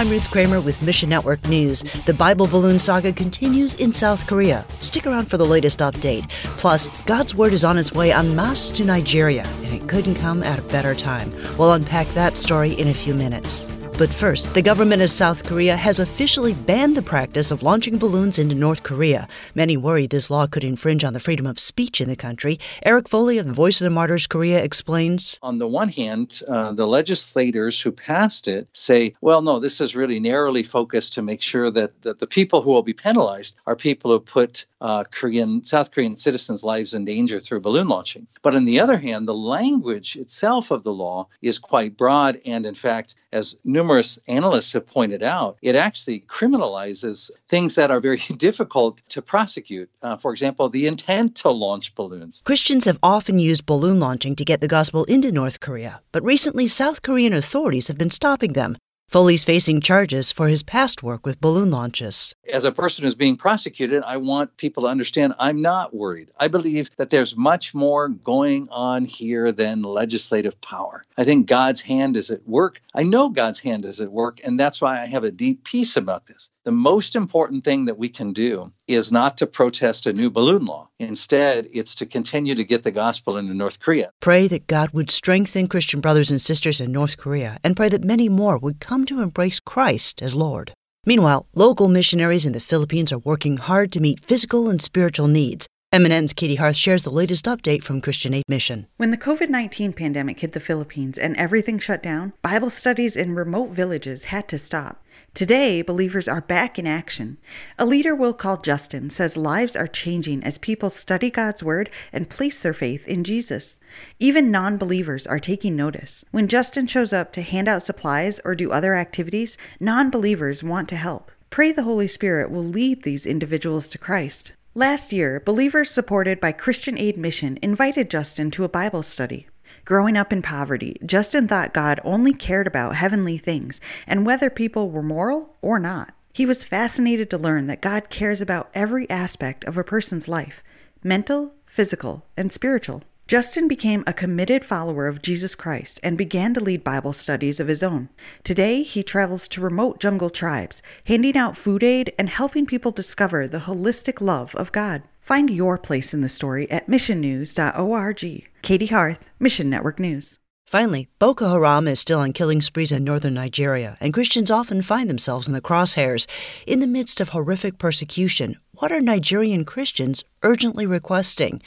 I'm Ruth Kramer with Mission Network News. The Bible balloon saga continues in South Korea. Stick around for the latest update. Plus, God's word is on its way en masse to Nigeria, and it couldn't come at a better time. We'll unpack that story in a few minutes. But first, the government of South Korea has officially banned the practice of launching balloons into North Korea. Many worry this law could infringe on the freedom of speech in the country. Eric Foley of the Voice of the Martyrs Korea explains. On the one hand, uh, the legislators who passed it say, well, no, this is really narrowly focused to make sure that, that the people who will be penalized are people who put uh, Korean, South Korean citizens' lives in danger through balloon launching. But on the other hand, the language itself of the law is quite broad, and in fact, as numerous analysts have pointed out, it actually criminalizes things that are very difficult to prosecute. Uh, for example, the intent to launch balloons. Christians have often used balloon launching to get the gospel into North Korea, but recently South Korean authorities have been stopping them. Foley's facing charges for his past work with balloon launches. As a person who's being prosecuted, I want people to understand I'm not worried. I believe that there's much more going on here than legislative power. I think God's hand is at work. I know God's hand is at work, and that's why I have a deep peace about this. The most important thing that we can do is not to protest a new balloon law. Instead, it's to continue to get the gospel into North Korea. Pray that God would strengthen Christian brothers and sisters in North Korea and pray that many more would come to embrace Christ as Lord. Meanwhile, local missionaries in the Philippines are working hard to meet physical and spiritual needs. MNN's Katey Hearth shares the latest update from Christian Aid Mission. When the COVID 19 pandemic hit the Philippines and everything shut down, Bible studies in remote villages had to stop. Today, believers are back in action. A leader we'll call Justin says lives are changing as people study God's Word and place their faith in Jesus. Even non believers are taking notice. When Justin shows up to hand out supplies or do other activities, non believers want to help. Pray the Holy Spirit will lead these individuals to Christ. Last year, believers supported by Christian Aid Mission invited Justin to a Bible study. Growing up in poverty, Justin thought God only cared about heavenly things and whether people were moral or not. He was fascinated to learn that God cares about every aspect of a person's life mental, physical, and spiritual. Justin became a committed follower of Jesus Christ and began to lead Bible studies of his own. Today, he travels to remote jungle tribes, handing out food aid and helping people discover the holistic love of God. Find your place in the story at missionnews.org. Katey Hearth, Mission Network News. Finally, Boko Haram is still on killing sprees in northern Nigeria, and Christians often find themselves in the crosshairs. In the midst of horrific persecution, what are Nigerian Christians urgently requesting?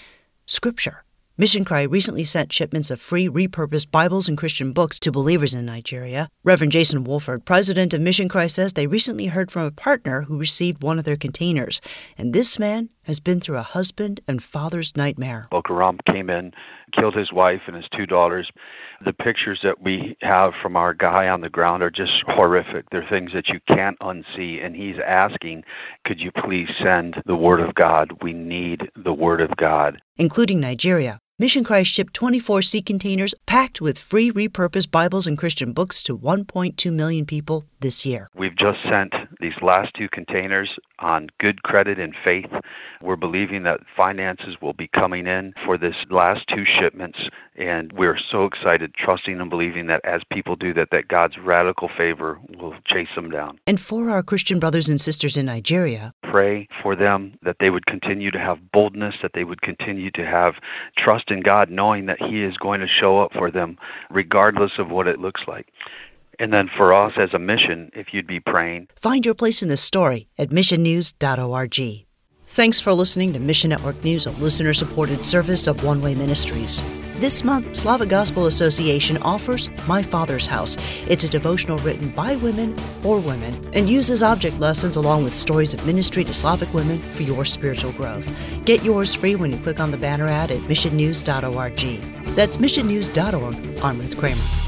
Scripture. Mission Cry recently sent shipments of free repurposed Bibles and Christian books to believers in Nigeria. Reverend Jason Wolford, president of Mission Cry, says they recently heard from a partner who received one of their containers. And this man has been through a husband and father's nightmare. Boko Haram came in, killed his wife and his two daughters. The pictures that we have from our guy on the ground are just horrific. They're things that you can't unsee. And he's asking, could you please send the Word of God? We need the Word of God. Including Nigeria. Mission Cry shipped 24 sea containers packed with free repurposed Bibles and Christian books to 1.2 million people this year. We've just sent these last two containers on good credit and faith. We're believing that finances will be coming in for this last two shipments and we're so excited trusting and believing that as people do that that God's radical favor will chase them down. And for our Christian brothers and sisters in Nigeria, pray for them that they would continue to have boldness, that they would continue to have trust in God knowing that he is going to show up for them regardless of what it looks like. And then for us as a mission, if you'd be praying. Find your place in the story at missionnews.org. Thanks for listening to Mission Network News, a listener supported service of One Way Ministries. This month, Slavic Gospel Association offers My Father's House. It's a devotional written by women for women and uses object lessons along with stories of ministry to Slavic women for your spiritual growth. Get yours free when you click on the banner ad at missionnews.org. That's missionnews.org. I'm Ruth Kramer.